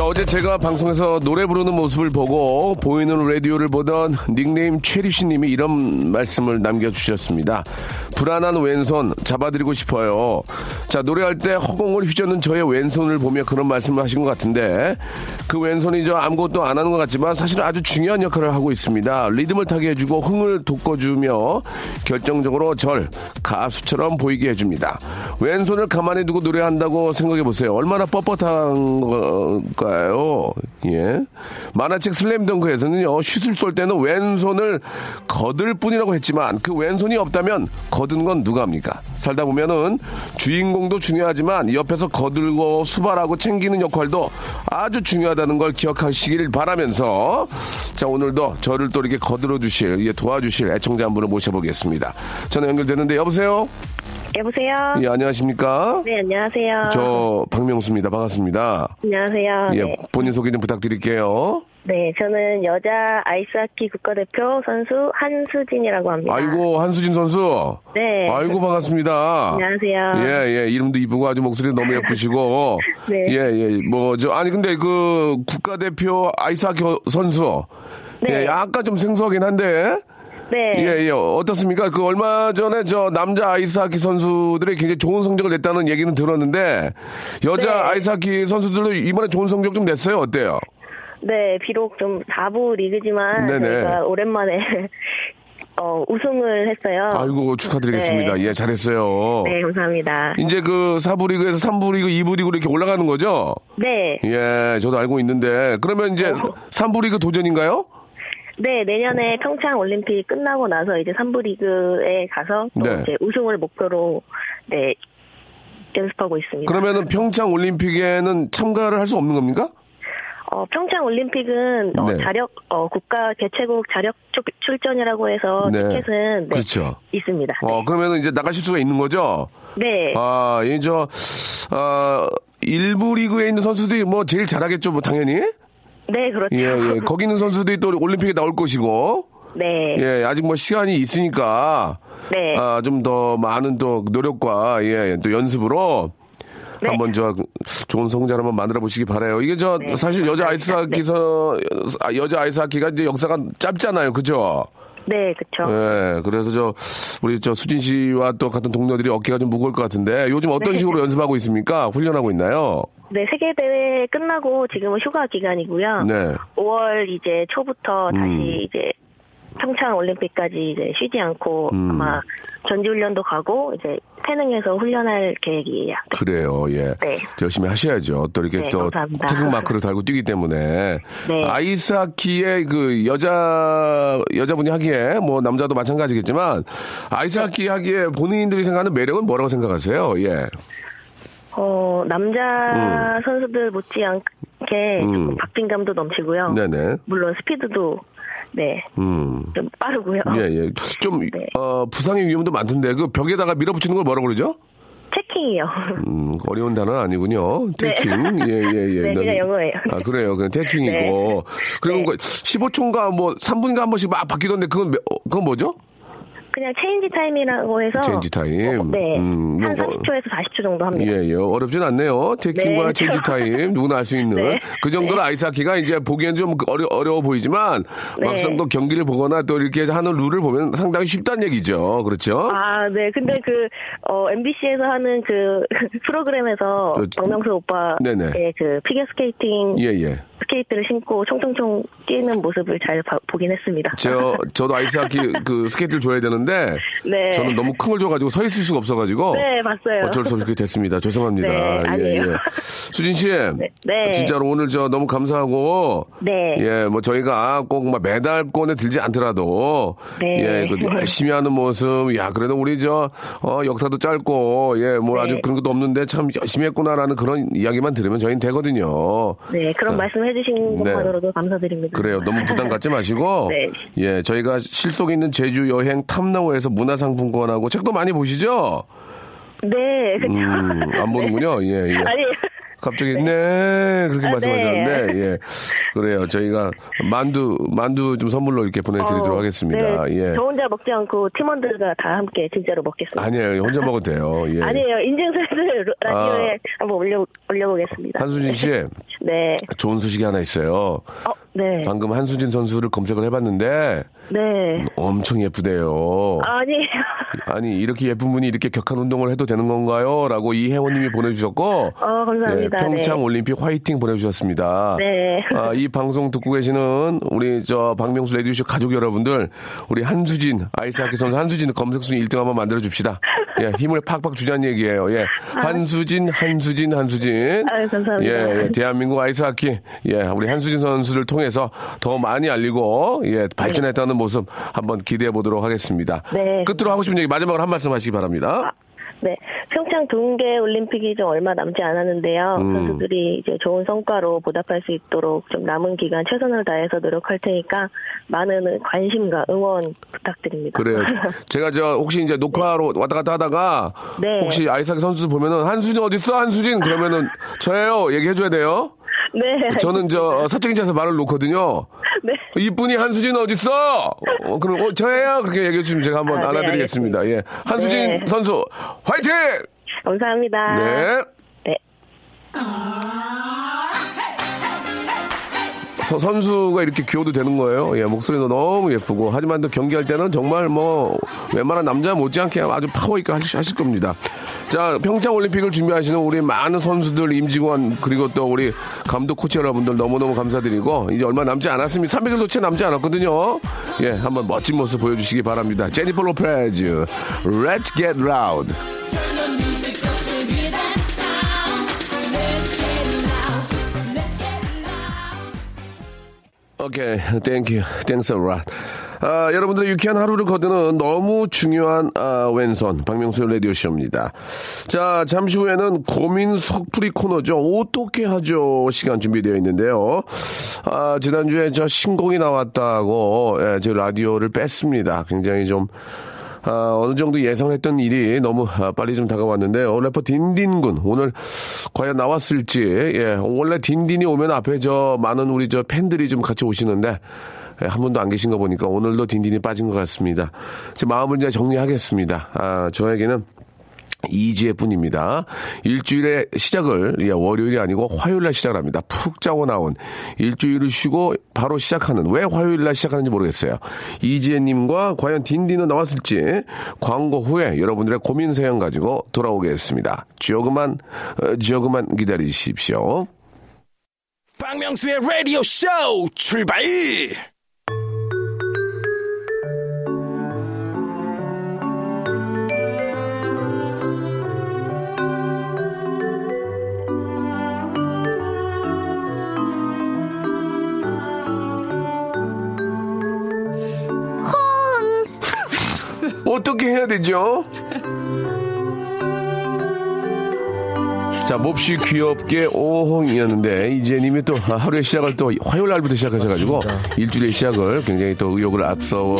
자, 어제 제가 방송에서 노래 부르는 모습을 보고 보이는 라디오를 보던 닉네임 최리씨 님이 이런 말씀을 남겨주셨습니다. 불안한 왼손 잡아드리고 싶어요. 자, 노래할 때 허공을 휘젓는 저의 왼손을 보며 그런 말씀을 하신 것 같은데 그 왼손이 저 아무것도 안 하는 것 같지만 사실은 아주 중요한 역할을 하고 있습니다. 리듬을 타게 해주고 흥을 돋궈주며 결정적으로 절 가수처럼 보이게 해줍니다. 왼손을 가만히 두고 노래한다고 생각해 보세요. 얼마나 뻣뻣한 걸까요? 예. 만화책 슬램덩크에서는요, 슛을 쏠 때는 왼손을 거들 뿐이라고 했지만 그 왼손이 없다면 거든 건 누가 합니까? 살다 보면은 주인공 도 중요하지만 옆에서 거들고 수발하고 챙기는 역할도 아주 중요하다는 걸 기억하시길 바라면서 자, 오늘도 저를 또 이렇게 거들어 주실, 예, 도와주실 애청자 한 분을 모셔보겠습니다. 전화 연결되는데 여보세요? 여보세요? 예, 안녕하십니까? 네, 안녕하세요. 저 박명수입니다. 반갑습니다. 안녕하세요. 예, 네. 본인 소개 좀 부탁드릴게요. 네, 저는 여자 아이스하키 국가대표 선수 한수진이라고 합니다. 아이고 한수진 선수. 네. 아이고 반갑습니다. 안녕하세요. 예, 예, 이름도 이쁘고 아주 목소리 너무 예쁘시고. 네. 예, 예, 뭐, 저, 아니, 근데 그 국가대표 아이스하키 선수. 네. 예, 약간 좀 생소하긴 한데. 네. 예, 예, 어떻습니까? 그 얼마 전에 저 남자 아이스하키 선수들이 굉장히 좋은 성적을 냈다는 얘기는 들었는데, 여자 네. 아이스하키 선수들도 이번에 좋은 성적 좀 냈어요? 어때요? 네, 비록 좀 4부 리그지만 네네. 저희가 오랜만에 어, 우승을 했어요. 아이고, 축하드리겠습니다. 네. 예, 잘했어요. 네, 감사합니다. 이제 그 4부 리그에서 3부 리그, 2부 리그로 이렇게 올라가는 거죠? 네. 예, 저도 알고 있는데. 그러면 이제 어. 3부 리그 도전인가요? 네, 내년에 평창 올림픽 끝나고 나서 이제 3부 리그에 가서 또 네. 이제 우승을 목표로 네, 연습하고 있습니다. 그러면은 평창 올림픽에는 참가를 할 수 없는 겁니까? 어, 평창 올림픽은 어, 네. 자력 어, 국가 개최국 자력 출- 출전이라고 해서 네. 티켓은 네, 그렇죠. 있습니다. 어, 그러면은 이제 나가실 수가 있는 거죠? 네. 아, 이 저, 아, 일부 리그에 있는 선수들이 뭐 제일 잘하겠죠, 뭐 당연히? 네, 그렇죠. 예, 예. 거기 있는 선수들이 또 올림픽에 나올 것이고. 네. 예, 아직 뭐 시간이 있으니까. 네. 아, 좀 더 많은 또 노력과, 예, 또 연습으로. 네. 한번 저 좋은 성적을 한번 만들어 보시기 바라요. 이게 저 네, 사실 여자. 아이스하키서 아, 여자 아이스하키가 이제 역사가 짧잖아요, 그죠? 네, 그렇죠. 예, 그래서 저 우리 저 수진 씨와 또 같은 동료들이 어깨가 좀 무거울 것 같은데 요즘 어떤 네. 식으로 연습하고 있습니까? 훈련하고 있나요? 네, 세계 대회 끝나고 지금은 휴가 기간이고요. 네. 5월 이제 초부터 음. 다시 이제 평창 올림픽까지 이제 쉬지 않고 음. 아마 전지 훈련도 가고 이제 태능에서 훈련할 계획이에요. 그래요, 예. 네. 열심히 하셔야죠. 또 이렇게 네, 또 감사합니다. 태극 마크를 달고 뛰기 때문에. 네. 아이스하키의 그 여자, 여자분이 하기에 뭐 남자도 마찬가지겠지만 아이스하키 하기에 본인들이 생각하는 매력은 뭐라고 생각하세요? 예. 어, 남자 선수들 못지않게 음. 박진감도 넘치고요. 네네. 물론 스피드도 네, 음. 좀 빠르고요. 예, 예. 좀, 네. 어, 부상의 위험도 많던데, 그 벽에다가 밀어붙이는 걸 뭐라고 그러죠? checking이요. 음, 어려운 단어는 아니군요. 네. checking. 예, 예, 예. 네, 그냥 영어예요. 아, 그래요. 그냥 checking이고. 네. 그리고 네. 그 15초인가 뭐 3분인가 한 번씩 막 바뀌던데, 그건, 몇- 어, 그건 뭐죠? 그냥 change time이라고 해서 change time. 어, 네. 음, 한 뭐, 40초에서 40초 정도 합니다. 예, 예. 어렵진 않네요. checking과 네. change time. 누구나 할 수 있는. 네. 그 정도로 아이스하키가 이제 보기엔 좀 어려, 어려워 보이지만 네. 막상 또 경기를 보거나 또 이렇게 하는 룰을 보면 상당히 쉽다는 얘기죠. 그렇죠? 아, 네. 근데 그, 어, MBC에서 하는 그, 프로그램에서 저- 박명수 오빠의 네네. 그 피겨스케이팅 예, 예. 스케이트를 신고 총총총 뛰는 모습을 잘 봐- 보긴 했습니다. 저, 저도 아이스하키 그 스케이트를 줘야 되는데 네. 저는 너무 큰 걸 줘가지고 서 있을 수가 없어가지고 네, 봤어요. 어쩔 수 없이 그렇게 됐습니다. 죄송합니다. 네, 아니에요. 수진 씨. 네. 진짜로 오늘 저 너무 감사하고. 네. 예, 뭐 저희가 꼭 막 메달권에 들지 않더라도. 네. 예, 그 열심히 하는 모습. 야, 그래도 우리 저, 어, 역사도 짧고. 예, 뭐 네. 아주 그런 것도 없는데 참 열심히 했구나라는 그런 이야기만 들으면 저희는 되거든요. 네, 그런 어. 말씀 해 주신 네. 것만으로도 감사드립니다. 그래요. 너무 부담 갖지 마시고. 네. 예, 저희가 실속 있는 제주 여행 탐나오에서 문화상품권하고 책도 많이 보시죠? 네, 그쵸. 음, 안 보는군요. 예, 예. 아니, 갑자기 네. 그렇게 아, 말씀하셨는데 네. 예. 그래요. 저희가 만두 만두 좀 선물로 이렇게 보내드리도록 어, 하겠습니다. 네, 예. 저 혼자 먹지 않고 팀원들과 다 함께 진짜로 먹겠습니다. 아니에요. 혼자 먹어도 돼요. 예. 아니에요. 인증샷을 라디오에 한번 올려, 올려보겠습니다. 한수진 씨. 네. 좋은 소식이 하나 있어요. 어, 네. 방금 한수진 선수를 검색을 해봤는데 네. 엄청 예쁘대요 아니에요. 아니 이렇게 예쁜 분이 이렇게 격한 운동을 해도 되는 건가요? 라고 이혜원님이 보내주셨고 어, 감사합니다. 예, 평창 네. 올림픽 화이팅 보내주셨습니다. 네. 아, 이 방송 듣고 계시는 우리 저 박명수 레디오쇼 가족 여러분들, 우리 한수진 아이스하키 선수 한수진 검색 순위 1등 한번 만들어 줍시다. 예, 힘을 팍팍 주자는 얘기예요. 예, 한수진, 한수진, 한수진. 아유, 감사합니다. 예, 예, 대한민국 아이스하키, 예, 우리 한수진 선수를 통해서 더 많이 알리고 예, 발전했다는 모습 한번 기대해 보도록 하겠습니다. 네. 끝으로 하고 싶은 얘기 마지막으로 한 말씀 하시기 바랍니다. 네. 평창 동계 올림픽이 좀 얼마 남지 않았는데요. 음. 선수들이 이제 좋은 성과로 보답할 수 있도록 좀 남은 기간 최선을 다해서 노력할 테니까 많은 관심과 응원 부탁드립니다. 그래요. 제가 저 혹시 이제 녹화로 왔다 갔다 하다가 네. 혹시 아이스하키 선수 보면은 한수진 어디 있어? 한수진 그러면은 저예요. 얘기해 줘야 돼요. 네. 저는 저 사적인 자에서 말을 놓거든요. 네. 이분이 한수진 어디 있어? 어, 그럼 어, 저예요. 그렇게 얘기해 주시면 제가 한번 아, 네, 알아드리겠습니다. 예. 한수진 네. 선수 화이팅! 감사합니다. 네. 네. 서- 선수가 이렇게 귀여도 되는 거예요. 예, 목소리도 너무 예쁘고. 하지만 또 경기할 때는 정말 뭐, 웬만한 남자 못지않게 아주 파워 있게 하실, 하실 겁니다. 자, 평창 올림픽을 준비하시는 우리 많은 선수들, 임직원, 그리고 또 우리 감독 코치 여러분들 너무너무 감사드리고, 이제 얼마 남지 않았습니다. 300일도 채 남지 않았거든요. 예, 한번 멋진 모습 보여주시기 바랍니다. 제니퍼 로페즈, Let's Get Loud. 오케이, thank you, thanks 라 아, 여러분들의 유쾌한 하루를 거드는 너무 중요한 아, 왼손 박명수 라디오 쇼입니다. 자, 잠시 후에는 고민 속풀이 코너죠. 어떻게 하죠? 시간 준비되어 있는데요. 아, 지난주에 저 신곡이 나왔다고 예, 제 라디오를 뺐습니다. 굉장히 좀 아, 어느 정도 예상했던 일이 너무 아, 빨리 좀 다가왔는데요. 래퍼 딘딘군 오늘 과연 나왔을지 예, 원래 딘딘이 오면 앞에 저 많은 우리 저 팬들이 좀 같이 오시는데 예, 한 분도 안 계신 거 보니까 오늘도 딘딘이 빠진 것 같습니다. 제 마음을 이제 정리하겠습니다. 아, 저에게는 이지혜 뿐입니다. 일주일의 시작을, 예, 월요일이 아니고 화요일날 시작을 합니다. 푹 짜고 나온 일주일을 쉬고 바로 시작하는, 왜 화요일날 시작하는지 모르겠어요. 이지혜님과 과연 딘딘은 나왔을지 광고 후에 여러분들의 고민 사연 가지고 돌아오겠습니다. 조금만, 어, 조금만 기다리십시오. 박명수의 라디오 쇼 출발! 어떻게 해야 되죠? 자, 몹시 귀엽게 오홍이었는데, 이재님이 또 하루의 시작을 또 화요일 날부터 시작하셔가지고, 일주일의 시작을 굉장히 또 의욕을 앞서,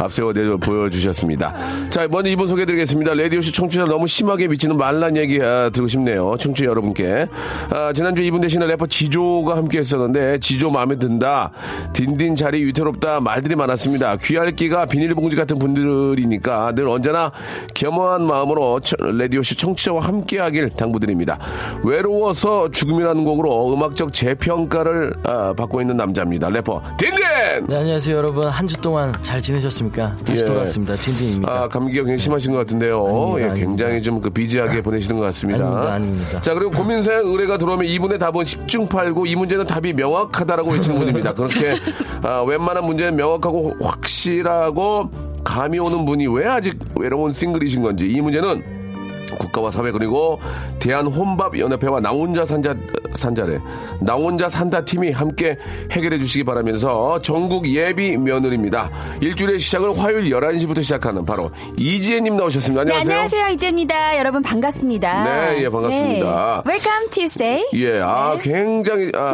앞세워 보여주셨습니다. 자, 먼저 이분 소개해드리겠습니다. 레디오씨 청취자 너무 심하게 미치는 말란 얘기 아, 듣고 싶네요. 청취자 여러분께. 아, 지난주에 이분 대신에 래퍼 지조가 함께 했었는데, 지조 마음에 든다. 딘딘 자리 위태롭다. 말들이 많았습니다. 귀할기가 비닐봉지 같은 분들이니까 늘 언제나 겸허한 마음으로 처- 라디오쇼 청취자와 함께 하길 당부드립니다. 외로워서 죽음이라는 곡으로 음악적 재평가를 아, 받고 있는 남자입니다. 래퍼 딘딘! 네, 안녕하세요, 여러분. 한 주 동안 잘 지내셨습니까? 다시 예. 돌아왔습니다. 딘딘입니다. 아, 감기가 굉장히 심하신 것 같은데요. 아닙니다, 예. 굉장히 좀 그 비지하게 보내시는 것 같습니다. 아닙니다, 아닙니다. 자, 그리고 고민사연 의뢰가 들어오면 이분의 답은 10중 8구, 이 문제는 답이 명확하다라고 외치는 분입니다. 그렇게 아, 웬만한 문제는 명확하고 확실하고 감이 오는 분이 왜 아직 외로운 싱글이신 건지 이 문제는 국가와 사회 그리고 대한 혼밥 연합회와 나 혼자 산자 산자래 나 혼자 산다 팀이 함께 해결해 주시기 바라면서 전국 예비 며느리입니다. 일주일의 시작을 화요일 11시부터 시작하는 바로 이지혜님 나오셨습니다. 네, 안녕하세요. 안녕하세요. 이재입니다. 여러분 반갑습니다. 네, 예, 반갑습니다. 네. Welcome Tuesday. 예, 아 네. 굉장히 아,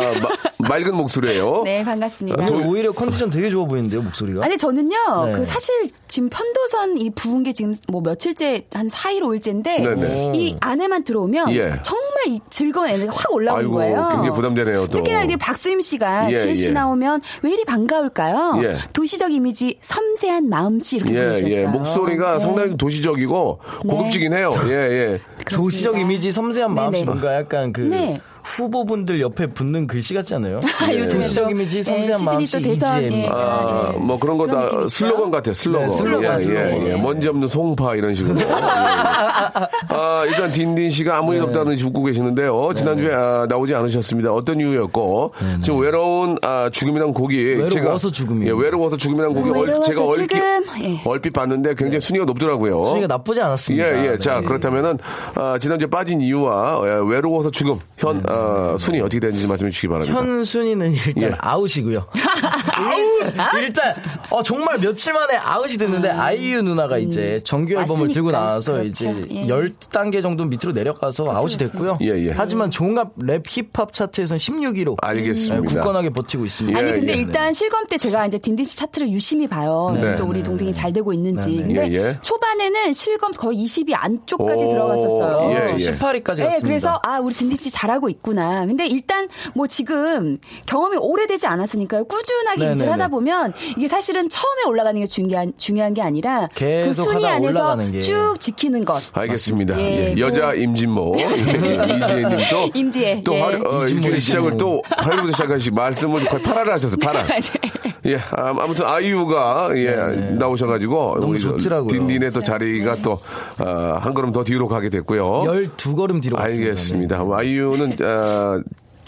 마- 맑은 목소리예요. 네, 반갑습니다. 오늘 오히려 컨디션 되게 좋아 보이는데요, 목소리가? 아니 저는요 네. 그 사실 지금 편도선 이 부은 게 지금 뭐 며칠째 한 4일 5일째인데 네네. 이 안에만 들어오면 예. 정말 이 즐거운 에너지가 확 올라오는 아이고, 거예요. 굉장히 부담되네요, 또. 특히나 이제 박수임 씨가 예, 지혜 씨 예. 나오면 왜 이리 반가울까요? 예. 도시적 이미지 섬세한 마음씨 이렇게 예, 보내주셨어요. 예. 목소리가 네. 상당히 도시적이고 네. 고급지긴 해요. 예, 예. 그렇습니다. 이미지, 섬세한 마음씨. 뭔가 약간 그 네. 후보분들 옆에 붙는 글씨 같지 않아요? 아, 조시적 또, 이미지, 예, 섬세한 시즌이 마음씨. 예. 아, 예. 뭐 그런 거다 느낌 있죠? 슬로건 같아요. 슬로건. 네, 슬로건, 예, 예, 슬로건. 예. 먼지 없는 송파 이런 식으로. 예. 아, 일단 딘딘 씨가 아무 일 없다는 듯이 웃고 계시는데요. 지난주에 아, 나오지 않으셨습니다. 어떤 이유였고 지금 외로운 아, 죽음이란 곡이 외로워서 제가 죽음이요. 예, 외로워서 죽음이란 곡이 얼, 제가 얼핏. 예. 얼핏 봤는데 굉장히 순위가 높더라고요. 순위가 나쁘지 않았습니다. 예, 예. 네. 자, 그렇다면은, 아, 지난주에 빠진 이유와 예, 외로워서 죽음, 현, 아, 순위 어떻게 되는지 말씀해 주시기 바랍니다. 현 순위는 일단 예. 아웃이고요. 아웃! 일단, 어, 정말 며칠 만에 아웃이 됐는데, 아이유 누나가 이제 정규 앨범을. 들고 나와서 그렇죠. 이제 예. 10단계 정도 밑으로 내려가서 아웃이 됐고요. 예, 예. 하지만 종합 랩 힙합 차트에서는 16위로 알겠습니다. 굳건하게 버티고 있습니다. 아니 예, 근데 예. 일단 실검 때 제가 이제 딘딘 씨 차트를 유심히 봐요. 네. 또 우리 동생이 잘 되고 있는지. 네, 네. 근데 예, 예. 초반에는 실검 거의 20위 안쪽까지 오, 들어갔었어요. 예, 예. 18위까지 갔습니다. 네, 그래서 아 우리 딘딘 씨 잘하고 있 구나. 근데 일단 뭐 지금 경험이 오래되지 않았으니까요. 꾸준하게 네네네. 유지를 하다 보면 이게 사실은 처음에 올라가는 게 중요한 중요한 게 아니라 그 계속 순위 하다 안에서 올라가는 게. 쭉 지키는 것. 알겠습니다. 예, 예, 여자 임진모 이지혜님 또 임지혜, 또 예. 화요, 어, 임진모, 일주일 시작을. 또 화요일부터 시작하시 말씀을 거의 파라를 하셨어요. 파라. 예, 아, 아무튼 아이유가 예 나오셔가지고 너무 우리 좋더라고요. 딘딘의 또 자리가 또 아, 한 걸음 더 뒤로 가게 됐고요. 12 걸음 뒤로 갔습니다. 알겠습니다. 뭐 아이유는 아,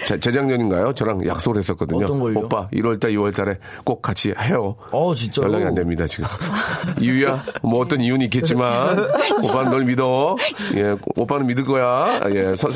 자- 재작년인가요? 저랑 약속을 했었거든요. 어떤 걸요? 오빠 1월 달, 2월 달에 꼭 같이 해요. 어, 진짜로? 연락이 안 됩니다 지금. 이유야? 뭐 어떤 이유는 있겠지만 오빠는 널 믿어. 예, 오빠는 믿을 거야. 예, 선,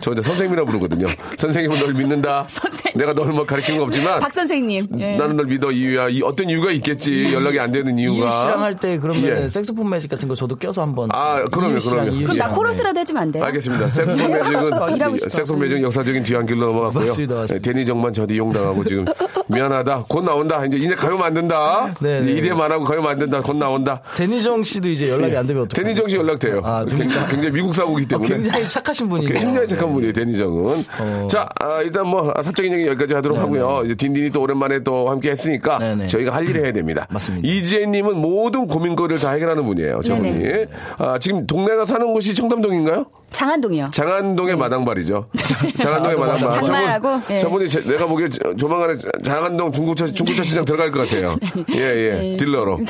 저 이제 선생님이라 부르거든요. 선생님은 널 믿는다. 선생님. 내가 널 뭐 가르치는 거 없지만 박 선생님. 예. 나는 널 믿어 이유야. 이 어떤 이유가 있겠지. 연락이 안 되는 이유가. 이유 씨랑 할때 그러면 예. 색소폰 매직 같은 거 저도 껴서 한번. 아, 그럼요, 그럼요. 그럼 나. 코러스라도 해주면 안 돼요? 알겠습니다. 네, 일하고 매직은. 섹스폰 매직은 역사적인 뒤안길로 넘어갔고요. 맞습니다, 맞습니다. 예, 데니 정만 저도 이용당하고 지금 미안하다. 곧 나온다. 이제 이제 가요 만든다. 네, 네. 이대 말하고 가요 만든다. 곧 나온다. 데니정 씨도 이제 연락이 안 되면 어떡해요? 데니정 씨 연락돼요. 아, 굉장히, 됩니까? 굉장히 미국 사고기 아, 때문에. 굉장히 착하신 분이네요. 굉장히 착한 분이에요, 데니정은. 자, 아, 일단 뭐, 아, 사적인 얘기 여기까지 하도록 하고요. 이제 딘딘이 또 오랜만에 또 함께 했으니까 네네. 저희가 할 일을 해야 됩니다. 맞습니다. 이지혜님은 모든 고민거리를 다 해결하는 분이에요, 저분이. 네네. 아, 지금 동네가 사는 곳이 청담동인가요? 장안동이요. 장안동의 마당발이죠. 장안동의 마당발. 네. 장만하라고? 예. 저분이 제- 내가 보기에 저- 조만간에 장안동 중고차 중고차 시장 들어갈 것 같아요. 예, 예. 딜러로.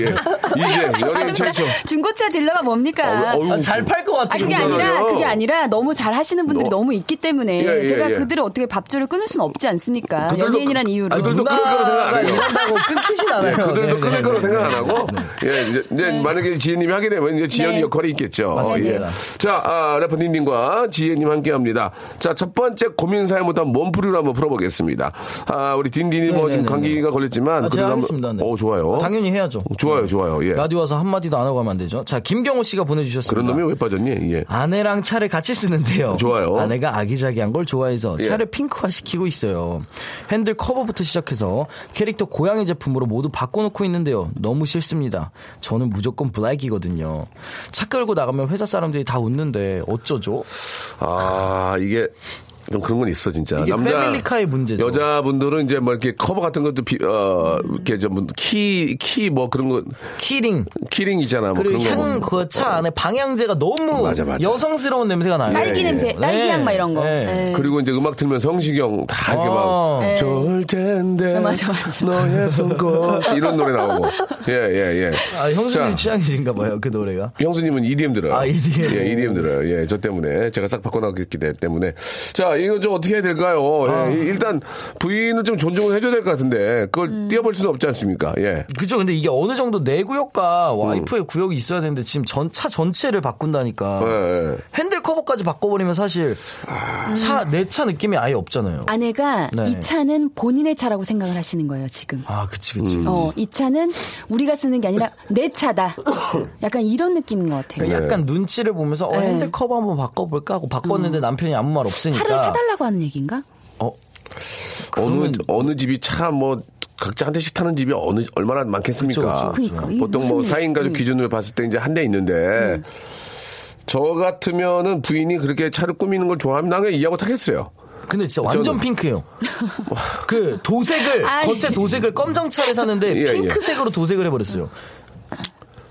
예. 이제 연예인 자동차 최초. 중고차 딜러가 뭡니까? 아, 잘팔것 아, 같은 그게 정도로요? 아니라, 그게 아니라 너무 잘 하시는 분들이 너- 너무 있기 때문에 예, 예, 제가 예. 그들을 어떻게 밥줄을 끊을 수는 없지 않습니까? 그들도 연예인이란 그- 이유로. 그들도 끊을 거라고 생각 안 해요. 이런다고 끊기진 않아요. 예, 그들도 네, 끊을 네, 거로 네. 생각 안 하고, 예, 이제, 이제 만약에 지혜님이 하게 되면 이제 지연이 네. 역할이 있겠죠. 맞습니다. 예. 자, 아, 래퍼 닌딘과 지혜님 함께 합니다. 자, 첫 번째 고민 사연부터 한번 몸풀이로 한번 풀어보겠습니다. 아, 우리 딘딘이 뭐 네네네네. 좀 감기가 걸렸지만. 아, 제가 한번- 하겠습니다. 네. 오, 좋아요. 아, 당연히 해야죠. 좋아요, 좋아요. 예. 라디오 와서 한마디도 안 하고 하면 안 되죠. 자, 김경호 씨가 보내주셨습니다. 그런 놈이 왜 빠졌니? 예. 아내랑 차를 같이 쓰는데요. 좋아요. 아내가 아기자기한 걸 좋아해서 예. 차를 핑크화 시키고 있어요. 핸들 커버부터 시작해서 캐릭터 고양이 제품으로 모두 바꿔놓고 있는데요. 너무 싫습니다. 저는 무조건 블랙이거든요. 차 끌고 나가면 회사 사람들이 다 웃는데 어쩌죠? 아, 이게 좀 그런 건 있어, 진짜. 이게 패밀리카의 문제죠. 여자분들은 이제 뭐 이렇게 커버 같은 것도 비, 어, 이렇게 좀 키, 키 뭐 그런 거, 키링 키링 있잖아. 뭐 그리고 그런 거. 향 뭐. 그 차 안에 방향제가 너무 맞아, 맞아. 여성스러운 냄새가 나요. 딸기 예, 냄새, 예. 딸기 향 막 이런 거. 네. 예. 그리고 이제 음악 틀면 성시경 다 이렇게 어. 막 네. 좋을 텐데 네, 맞아, 맞아. 너의 손 꼭 이런 노래 나오고 예예 예. 아, 형수님 자, 취향이신가 봐요, 그 노래가. 형수님은 EDM 들어요. 아, EDM. 예, EDM 들어요. 예, 저 때문에 제가 싹 바꿔놨기 때문에 자 이거 좀 어떻게 해야 될까요? 아. 예, 일단 부인을 좀 존중을 해줘야 될 것 같은데 그걸 음. 띄워볼 수는 없지 않습니까? 예. 그죠. 근데 이게 어느 정도 내 구역과 음. 와이프의 구역이 있어야 되는데 지금 전 차 전체를 바꾼다니까. 예, 예. 핸들 커버까지 바꿔버리면 사실 차내 차 느낌이 아예 없잖아요. 아내가 네. 이 차는 본인의 차라고 생각을 하시는 거예요, 지금. 아, 그치, 그치. 음. 어, 이 차는 우리가 쓰는 게 아니라 내 차다. 약간 이런 느낌인 것 같아요. 그러니까 네. 약간 눈치를 보면서 어, 네. 핸들 커버 한번 바꿔볼까 하고 바꿨는데 남편이 아무 말 없으니까. 사달라고 하는 얘기인가? 어, 어느 그러면- 어느 집이 차뭐 각자 한 대씩 타는 집이 어느 얼마나 많겠습니까? 그쵸, 그쵸, 그쵸. 보통 뭐 무슨 4인 가족 음. 기준으로 봤을 때 이제 한 대 있는데 저 같으면은 부인이 그렇게 차를 꾸미는 걸 좋아하면 나는 그냥 이해하고 타겠어요. 근데 진짜 완전 저는- 핑크예요. 그 도색을 아이. 겉에 도색을 검정 차를 샀는데 예, 예. 핑크색으로 도색을 해버렸어요.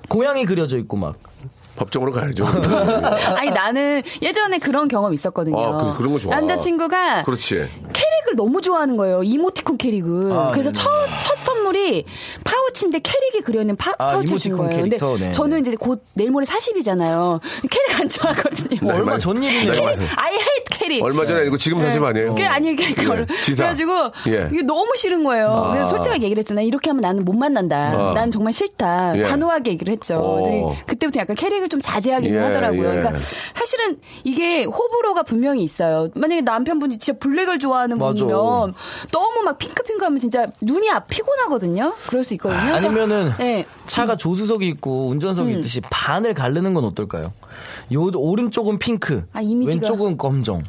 고양이 그려져 있고 막. 법정으로 가야죠. 아니 나는 예전에 그런 경험 있었거든요. 아, 그- 그런 거 좋아. 남자친구가 그렇지. 캐릭을 너무 좋아하는 거예요. 이모티콘 캐릭을. 아, 그래서 네네. 첫, 첫 선물이 파우치인데 캐릭이 그려있는 파, 아, 파우치를 준 거예요. 캐릭터, 근데 네. 저는 이제 곧 내일 모레 40이잖아요. 캐릭 안 좋아하거든요. 뭐 얼마 전. 나이 많이- I hate 캐릭. 얼마 전에 아니고 지금 사실 아니에요. 그게 아니 그 예, 지사. 그래가지고 예. 이게 너무 싫은 거예요. 아. 그래서 솔직하게 얘기를 했잖아. 이렇게 하면 나는 못 만난다. 아. 난 정말 싫다. 예. 단호하게 얘기를 했죠. 어. 그때부터 약간 캐릭을 좀 자제하기는 예, 하더라고요. 예. 그러니까 사실은 이게 호불호가 분명히 있어요. 만약에 남편분이 진짜 블랙을 좋아하는 맞아. 분이면 너무 막 핑크핑크하면 진짜 눈이 아 피곤하거든요. 그럴 수 있거든요. 그래서 아니면은 네. 차가 조수석이 있고 운전석이 있듯이 반을 가르는 건 어떨까요? 요 오른쪽은 핑크, 아, 왼쪽은 검정.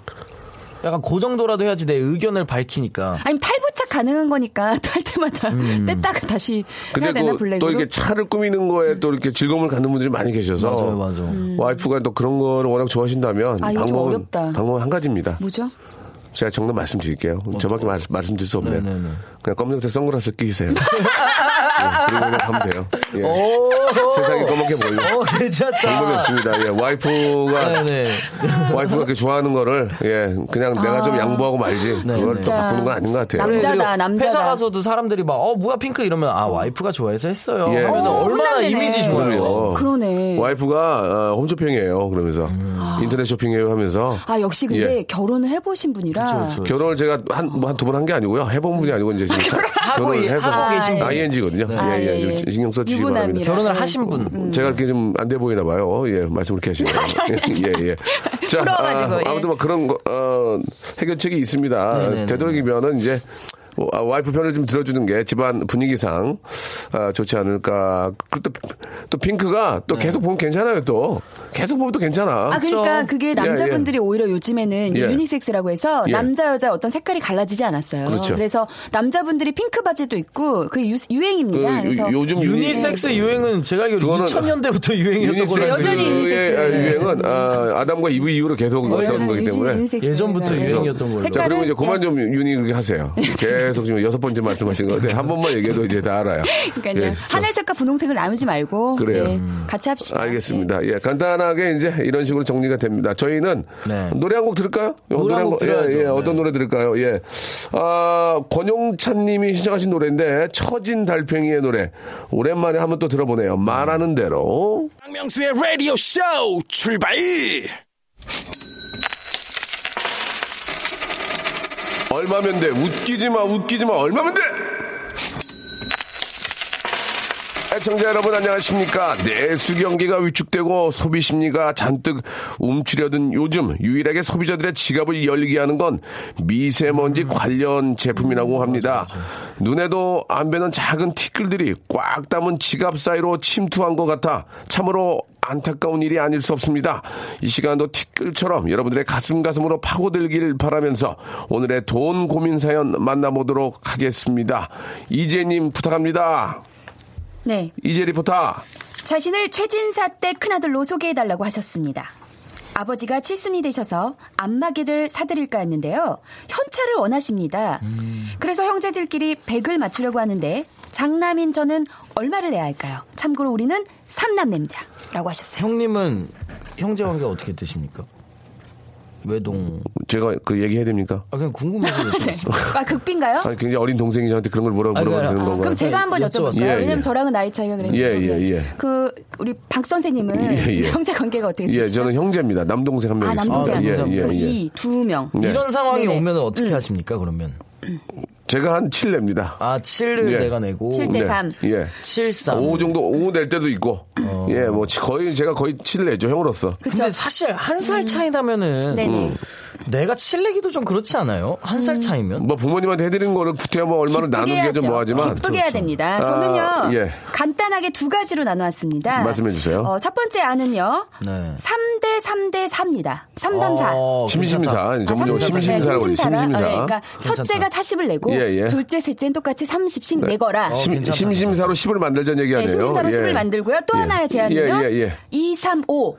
약간 그 정도라도 해야지 내 의견을 밝히니까. 아니면 탈부착 가능한 거니까 탈 때마다 뗐다가 다시 해야 근데 되나 그, 블랙으로? 또 이렇게 차를 꾸미는 거에 또 이렇게 즐거움을 갖는 분들이 많이 계셔서 맞아요, 맞아. 와이프가 또 그런 거를 워낙 좋아하신다면 아, 방법은 어렵다. 방법은 한 가지입니다. 뭐죠? 제가 정답 말씀드릴게요. 저밖에 말, 말씀드릴 수 없네요. 네네네. 그냥 검정색 선글라스 끼세요. 예, 그리고 그냥 가면 돼요. 예. 세상이 검게 보여. 어, 괜찮다. 방법이 없습니다. 예, 와이프가 네네. 와이프가 그렇게 좋아하는 거를 예 그냥 내가 좀 양보하고 말지 그걸 또 아. 바꾸는 건 아닌 것 같아요. 남자다, 그리고 남자다. 회사 가서도 사람들이 막, 어, 뭐야, 핑크 이러면, 아, 와이프가 좋아해서 했어요. 예. 하면 어, 얼마나 혼나네네. 이미지 좋아요. 그러네. 와이프가 어, 홈쇼핑이에요. 그러면서 인터넷 쇼핑이에요 하면서 아 역시 근데 예. 결혼을 해보신 분이라 그쵸, 그쵸. 결혼을 제가 한두 번 한 게 아니고요. 해본 분이 아니고 이제 지금 하고, 결혼을 해서 하고 계신 분. ING거든요. 아, 예, 예, 예. 좀 신경 써 주시기 유부남이라. 바랍니다. 결혼을 하신 분. 음. 제가 이렇게 좀 안 돼 보이나 봐요. 예, 말씀 그렇게 하시네요. 예, 예. 자, 부러워가지고, 아, 예. 아무튼 뭐 그런 거, 어, 해결책이 있습니다. 네네네. 되도록이면은 이제 어, 아, 와이프 편을 좀 들어주는 게 집안 분위기상 아, 좋지 않을까. 그리고 또, 또 핑크가 또 계속 보면 괜찮아요. 또 계속 보면 또 괜찮아. 아 그러니까 그게 예, 남자분들이 오히려 요즘에는 예. 유니섹스라고 해서 예. 남자 여자 어떤 색깔이 갈라지지 않았어요. 그렇죠. 그래서 남자분들이 핑크 바지도 있고 그 유, 유행입니다. 그 그래서 요- 요즘 유니- 유니섹스 유행은 제가 알기로 그거는 2000년대부터 유행이었던 알고 여전히. 유니섹스. 아, 유행은 아, 아담과 이브 이후로 계속 어떤 거기 때문에 유니섹스. 예전부터 네. 유행이었던 걸로. 자, 그리고 이제 그만 예. 좀 유니 그렇게 하세요. 계속 지금 여섯 번째 말씀하신 건데 한 번만 얘기해도 이제 다 알아요. 그러니까요. 예, 저- 하늘색과 분홍색을 나누지 말고 그래요. 예, 같이 합시다. 알겠습니다. 예, 간단 하게 이제 이런 식으로 정리가 됩니다. 저희는 네. 노래 한 곡 들을까요? 노래 한곡 예, 들어야죠. 예, 네. 어떤 노래 들을까요? 예. 아, 권용찬 님이 신청하신 노래인데, 처진 달팽이의 노래. 오랜만에 한번 또 들어보네요. 말하는 대로. 박명수의 라디오 쇼 출발! 얼마면 돼? 웃기지 마, 웃기지 마. 얼마면 돼? 애청자 여러분 안녕하십니까 내수 경기가 위축되고 소비 심리가 잔뜩 움츠려든 요즘 유일하게 소비자들의 지갑을 열리게 하는 건 미세먼지 관련 제품이라고 합니다 눈에도 안 뵈는 작은 티끌들이 꽉 담은 지갑 사이로 침투한 것 같아 참으로 안타까운 일이 아닐 수 없습니다. 이 시간도 티끌처럼 여러분들의 가슴 가슴으로 파고들길 바라면서 오늘의 돈 고민 사연 만나보도록 하겠습니다. 이재님 부탁합니다. 네. 이재 리포터. 자신을 최진사 때 큰아들로 소개해달라고 하셨습니다. 아버지가 칠순이 되셔서 안마기를 사드릴까 했는데요. 현찰을 원하십니다. 그래서 형제들끼리 100을 맞추려고 하는데 장남인 저는 얼마를 내야 할까요? 참고로 우리는 삼남매입니다. 라고 하셨어요. 형님은 형제 관계가 어떻게 되십니까? 외동. 제가 그 얘기해야 됩니까? 아, 그냥 궁금해서 여쭤봤어. 아, 극빈가요? 아니, 굉장히 어린 동생이 저한테 그런 걸 물어, 아니, 물어봐도 아니, 되는 아, 건가요? 그럼 제가 한번 여쭤봤어요. 여쭤볼까요? 예, 예. 왜냐면 저랑은 나이 차이가 그래서 예, 좀, 예, 예. 그 우리 박 선생님은 예, 예. 형제 관계가 어떻게 예, 되시죠? 저는 형제입니다. 남동생 한명 아, 있습니다. 남동생. 예, 남동생. 예, 예. 이두 명. 네. 이런 상황이 네네. 오면 어떻게 하십니까, 그러면? 제가 한 7 냅니다. 아, 7을 예. 내가 내고. 칠대 삼. 예. 7, 3. 5 정도, 5 낼 때도 있고. 예, 뭐, 거의, 제가 거의 7 내죠, 형으로서. 근데 사실 한 살 차이 나면은 네네. 내가 칠내기도 좀 그렇지 않아요? 한 살 차이면? 뭐, 부모님한테 해드리는 거를 구태여 뭐, 얼마를 기쁘게 나누기가 좀. 뭐하지만. 기쁘게 해야 됩니다. 아, 저는요, 예. 간단하게 두 가지로 나눠왔습니다. 말씀해 주세요. 어, 첫 번째 안은요, 네. 3대 3대 4입니다. 334. 어, 심심사. 전문적으로 삼- 심심사라고 네, 그러죠. 심심사. 네, 그러니까 첫째가 40을 내고 예, 예. 둘째, 셋째는 똑같이 30씩 내거라. 어, 심, 심심사로 10을 만들자는 얘기 네, 아니에요? 심심사로 예. 10을 만들고요. 또 예. 하나의 제안은요. 예, 예, 예. 2, 3, 5.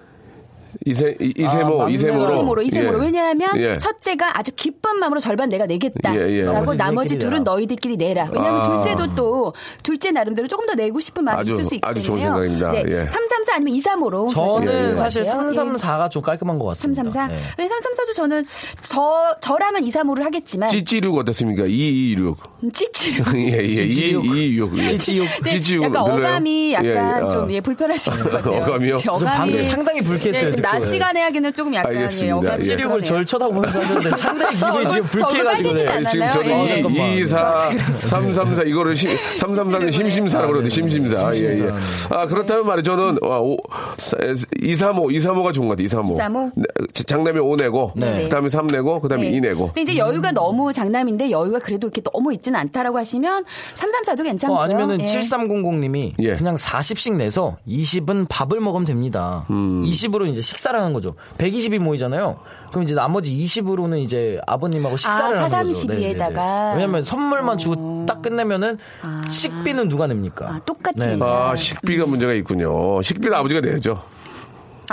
이세, 이, 이세모, 아, 이세모로. 이세모로, 이세모로. 예. 왜냐하면 예. 첫째가 아주 기쁜 마음으로 절반 내가 내겠다. 예, 예. 라고 나머지 나머지 둘은. 너희들끼리 내라. 왜냐하면 아. 둘째도 또 둘째 나름대로 조금 더 내고 싶은 마음이 아주- 있을 수 있기 아주 때문에. 좋은 생각입니다. 네. 예. 334 아니면 235로. 저는 예, 예. 사실 예. 334가 좀 깔끔한 것 같습니다. 334. 네. 네. 334도 저는 저 저라면 235를 하겠지만 찌찌륙 어떻습니까? 226. 음, 찌찌르. 예, 예. 찌찌육. 226. 예. 찌찌육. 네, 찌찌육 약간? 어감이 약간 예, 예. 좀 아. 예, 불편할 수 있는 것 같아요. 어감이요? 방금 어감이 상당히 불쾌했어요. 네, 낮 듣고. 시간에 하기는 조금 약간 알겠습니다. 예, 어감이 예. 절 쳐다보면서 하는데 상당히 기분이 지금 불쾌해가지고. 네. 지금? 저는 예. 어, 잠깐만. 2, 2, 4, 3, 3, 4, 이거를 3, 3, 4는 심심사라고 그러거든요. 심심사. 예, 예. 심심사. 아, 그렇다면 말이죠. 저는, 와, 오, 2, 3, 5, 2, 3, 5가 좋은 것 같아요. 2, 3, 5. 2, 3, 5? 장남이 5 내고, 네. 그 다음에 3 내고, 그 다음에 네. 2 내고. 근데 이제 여유가 너무 장남인데 여유가 그래도 이렇게 너무 있지는 않다라고 하시면 334도 괜찮고요. 어, 아니면은 예. 7300님이 예. 그냥 40씩 내서 20은 밥을 먹으면 됩니다. 음. 20으로 이제 식사를 하는 거죠. 120이 모이잖아요. 그럼 이제 나머지 20으로는 이제 아버님하고 식사를 아, 하는 거죠. 432 에다가. 왜냐면 선물만 주고 딱 끝내면은 식비는 누가 냅니까? 아, 똑같이 네. 아, 식비가 문제가 있군요. 식비는 아버지가 내야죠.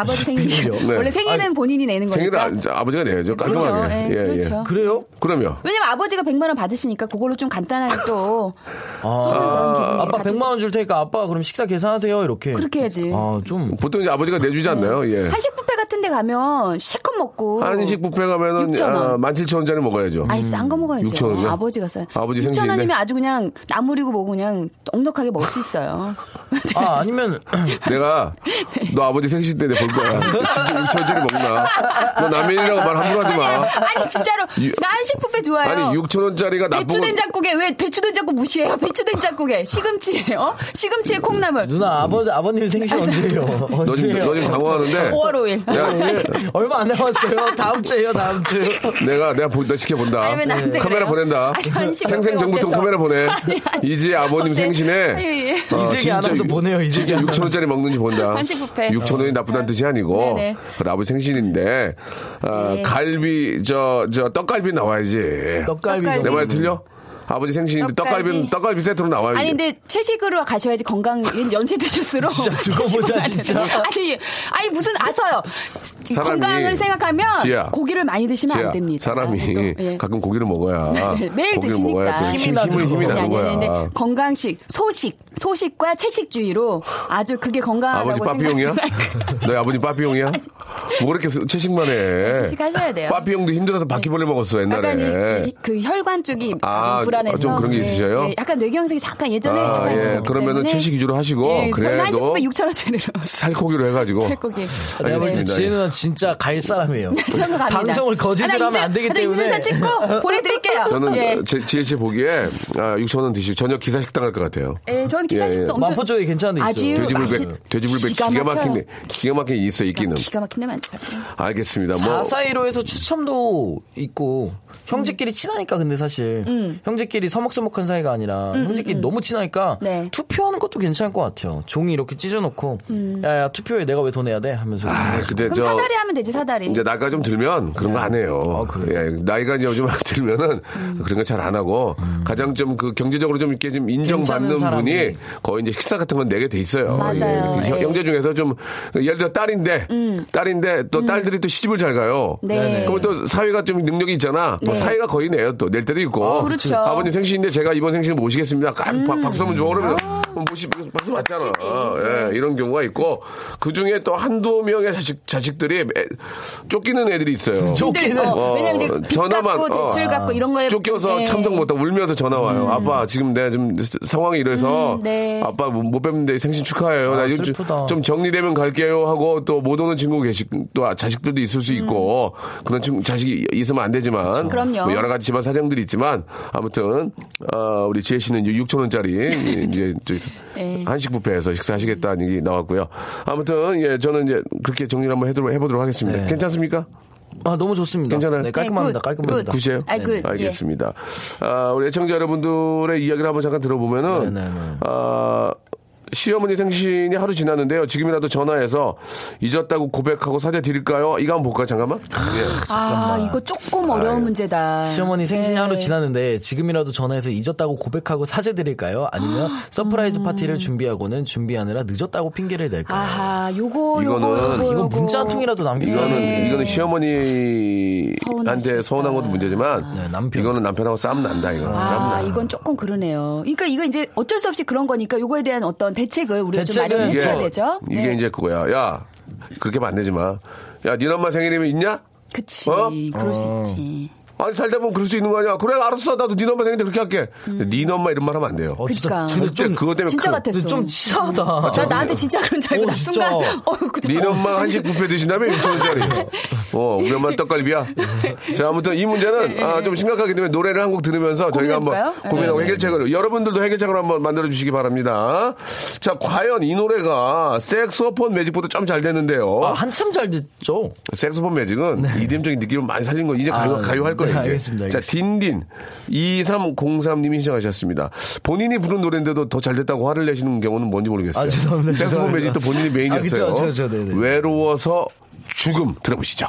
아버지 생일이요. 네. 원래 생일은 본인이 내는 생일은 거니까. 아, 아버지가 내야죠. 깔끔하게. 그럼요. 예, 예, 그렇죠. 예. 그래요? 그럼요. 왜냐면 아버지가 100만 원 받으시니까 그걸로 좀 간단하게 또 쏘는 그런 기분이 아빠 가질 100만 원 줄 테니까 아빠 그럼 식사 계산하세요 이렇게. 그렇게 해야지. 아, 좀 보통 이제 아버지가 내주지 않나요? 예. 한식 뷔페 같은 데 가면 실컷 먹고 한식 뷔페 가면은 6,000원. 아, 17,000원짜리 먹어야죠. 아니 싼거 먹어야죠. 6천 원이요? 아버지가 싸요. 아버지 6천 생신인데? 원이면 아주 그냥 나물이고 뭐고 그냥 넉넉하게 먹을 수 있어요. 아, 아니면 내가 너 아버지 생신 때볼 거야. 진짜 6천원짜리 먹나? 너 남편이라고 말 함부로 하지 마. 아니 진짜로 유- 나 한식 뷔페 좋아해요. 아니 6천원짜리가 나쁜 배추 건 된장국에 왜 배추 된장국 무시해요? 배추 된장국에 시금치예요? 시금치에 콩나물. 누나 아버 아버님 생신 언제예요? 너 지금 너 지금 당황하는데 5월 5일. 내가, 얼마 안 남았어요. 다음 주에요, 다음 주. 내가 내가 보, 너 지켜본다. 아니, 카메라 그래요? 보낸다. 아니, 생생 정보통? 카메라 보내. 이제 아버님? 생신에 아니, 예. 이세계 아나운서 보내요, 이세계 진짜 아나운서. 6천 원짜리 먹는지 본다. 한식 뷔페. 6천 원이 나쁘다는 뜻이 아니고 네네. 그래, 아버지 생신인데 아, 네. 갈비 저 저 떡갈비 나와야지. 떡갈비. 떡갈비. 내말 틀려? 아버지 생신인데 떡갈비. 떡갈비 세트로 나와야지. 아니 근데 채식으로 가셔야지 건강 연세 드실수록 진짜 두고 채식으로 보자, 가야 진짜. 아니 아니 무슨 아서요 사람이- 건강을 생각하면 지혜야. 고기를 많이 드시면 지혜야, 안 됩니다. 사람이 또, 예. 가끔 고기를 먹어야 네, 매일 고기를 드시니까 먹어야 또 힘, 나죠. 힘을 힘이 아니, 나는 아니, 거야. 아니, 근데 건강식 소식 소식과 채식주의로 아주 그게 건강하다고 아버지 빠삐용이야? 너희 아버지 빠삐용이야? 뭐 이렇게 채식만 해? 채식하셔야 돼요. 빠삐용도 힘들어서 바퀴벌레 먹었어 옛날에. 약간 이, 그 혈관 쪽이 아, 불안 해서 좀 그런 게 예, 있으셔요? 예, 약간 뇌경색이 잠깐 예전에 아, 잠깐 예. 그러면은 채식 위주로 하시고 예, 그래도 한식 뷔페 6천 원짜리로 살코기로 해가지고 살코기. 내가 볼때 알겠습니다. 지혜 누나 진짜 갈 사람이에요. 방송을 거짓을 하면 안 되기 때문에. 인증샷 찍고 보내드릴게요. 저는 예. 제, 지혜 씨 보기에 아, 6천 원 드시고 저녁 기사 식당 할 것 같아요. 예, 저는 예, 예. 기사식도 엄청 마포 쪽에 괜찮은 데 있어요. 돼지불백, 돼지불백 기가, 막힌. 기가 막힌 게 있어 있기는. 기가 막힌 데 많죠. 알겠습니다. 뭐 4사이로에서 추첨도 있고 형제끼리 친하니까 근데 사실 형제 끼리 서먹서먹한 사이가 아니라 형제끼리 너무 친하니까 네. 투표하는 것도 괜찮을 것 같아요. 종이 이렇게 찢어놓고 야야 투표에 내가 왜더 내야 돼 하면서 아, 근데 그럼 저 사다리 하면 되지 사다리. 이제 나이가 좀 들면 그런 거 안 해요. 예, 나이가 이제 좀 들면은 그런 거 잘 안 하고 가장 좀 그 경제적으로 좀 이렇게 좀 인정받는. 분이 거의 이제 식사 같은 건 내게 돼 있어요. 맞아요. 그 형- 예. 형제 중에서 좀 예를 들어 딸인데 딸인데 또 딸들이 또 시집을 잘 가요. 네. 그러면 또 사위가 좀 능력이 있잖아. 뭐 네. 사위가 거의 내요 또 낼 때도 있고. 어, 그렇죠. 아버님 생신인데 제가 이번 생신 모시겠습니다. 깍 박- 박수 한번 줘 그러면 모시 박수 맞잖아. 예, 이런 경우가 있고 그 중에 또 한두 명의 자식 자식들이 애- 쫓기는 애들이 있어요. 쫓기는? 어, 왜냐면 이제 빚 갚고 대출 갚고 이런 거에- 쫓겨서 예. 참석 못하고 울면서 전화 와요. 아빠 지금 내가 좀 상황이 이래서 음, 네. 아빠 못 뵙는데 생신 축하해요. 아, 나 요즘. 좀 정리되면 갈게요 하고 또 못 오는 친구 계시 또 자식들도 있을 수 있고 그런 친구 자식이 있으면 안 되지만 음. 그럼요. 뭐 여러 가지 집안 사정들이 있지만 아무튼 어, 우리 지혜 씨는 이제 6천 원짜리 이제 예. 한식 뷔페에서 식사하시겠다는 얘기 나왔고요. 아무튼 예 저는 이제 그렇게 정리를 한번 해도록 해보도록 하겠습니다. 네. 괜찮습니까? 아 너무 좋습니다. 괜찮아요? 네, 깔끔합니다. 네, good, 깔끔합니다. good. good이에요? 아, good. 예. 알겠습니다. 아, 우리 애청자 여러분들의 이야기를 한번 잠깐 들어보면은, 네, 네, 네. 아, 시어머니 생신이 하루 지났는데요. 지금이라도 전화해서 잊었다고 고백하고 사죄 드릴까요? 이거 한번 볼까요? 잠깐만. 예. 아, 이거 조금 어려운 문제다. 시어머니 생신이 네. 하루 지났는데 지금이라도 전화해서 잊었다고 고백하고 사죄 드릴까요? 아니면 서프라이즈 파티를 준비하고는 준비하느라 늦었다고 핑계를 댈까요? 아하, 요거, 이거는- 요거, 이건 요거. 문자 한 통이라도 남기세요. 이거는, 네. 이거는 시어머니한테. 서운한 것도 문제지만, 네, 남편. 이거는 남편하고 싸움 난다, 이거. 싸움 아, 나. 이건 조금 그러네요. 그러니까 이거 이제 어쩔 수 없이 그런 거니까 요거에 대한 어떤 대책을 우리가 좀 대책은 마련해 줘야 이게- 되죠. 이게 네. 이제 그거야. 야, 그렇게 하면 안 되지 마. 야, 니네 엄마 생일이면 있냐? 그치. 어? 그럴 수 있지. 아니 살다 보면 그럴 수 있는 거 아니야. 그래 알았어 나도 네 엄마 생일때 그렇게 할게. 네 엄마 이런 말 하면 안 돼요. 어, 진짜 그러니까. 근데 절대 좀 그것 때문에 진짜 큰- 같았어. 좀 치사하다. 나 나한테 진짜 그런 줄 알고 어, 나 진짜. 순간 어, 그네 엄마 한식 뷔페 드신다며 6천 원짜리. 어, 우리 엄마 떡갈비야. 자, 아무튼 이 문제는 아, 좀 심각하기 때문에 노래를 한 곡 들으면서 저희가 한번 고민해볼까요? 고민하고 네. 해결책을 여러분들도 해결책을 한번 만들어 주시기 바랍니다. 자, 과연 이 노래가 색소폰 매직보다 좀 잘 됐는데요. 아, 한참 잘 됐죠. 색소폰 매직은 이dim적인 느낌을 많이 살린 거 이제 가요, 아, 가요 할 거예요. 네, 이제. 알겠습니다, 자, 딘딘 2303님이 신청하셨습니다. 본인이 부른 노래인데도 더 잘 됐다고 화를 내시는 경우는 뭔지 모르겠어요. 아, 죄송합니다, 색소폰 죄송합니다. 매직도 본인이 메인이었어요. 아, 그쵸, 그쵸, 네, 네. 외로워서 죽음 들어보시죠.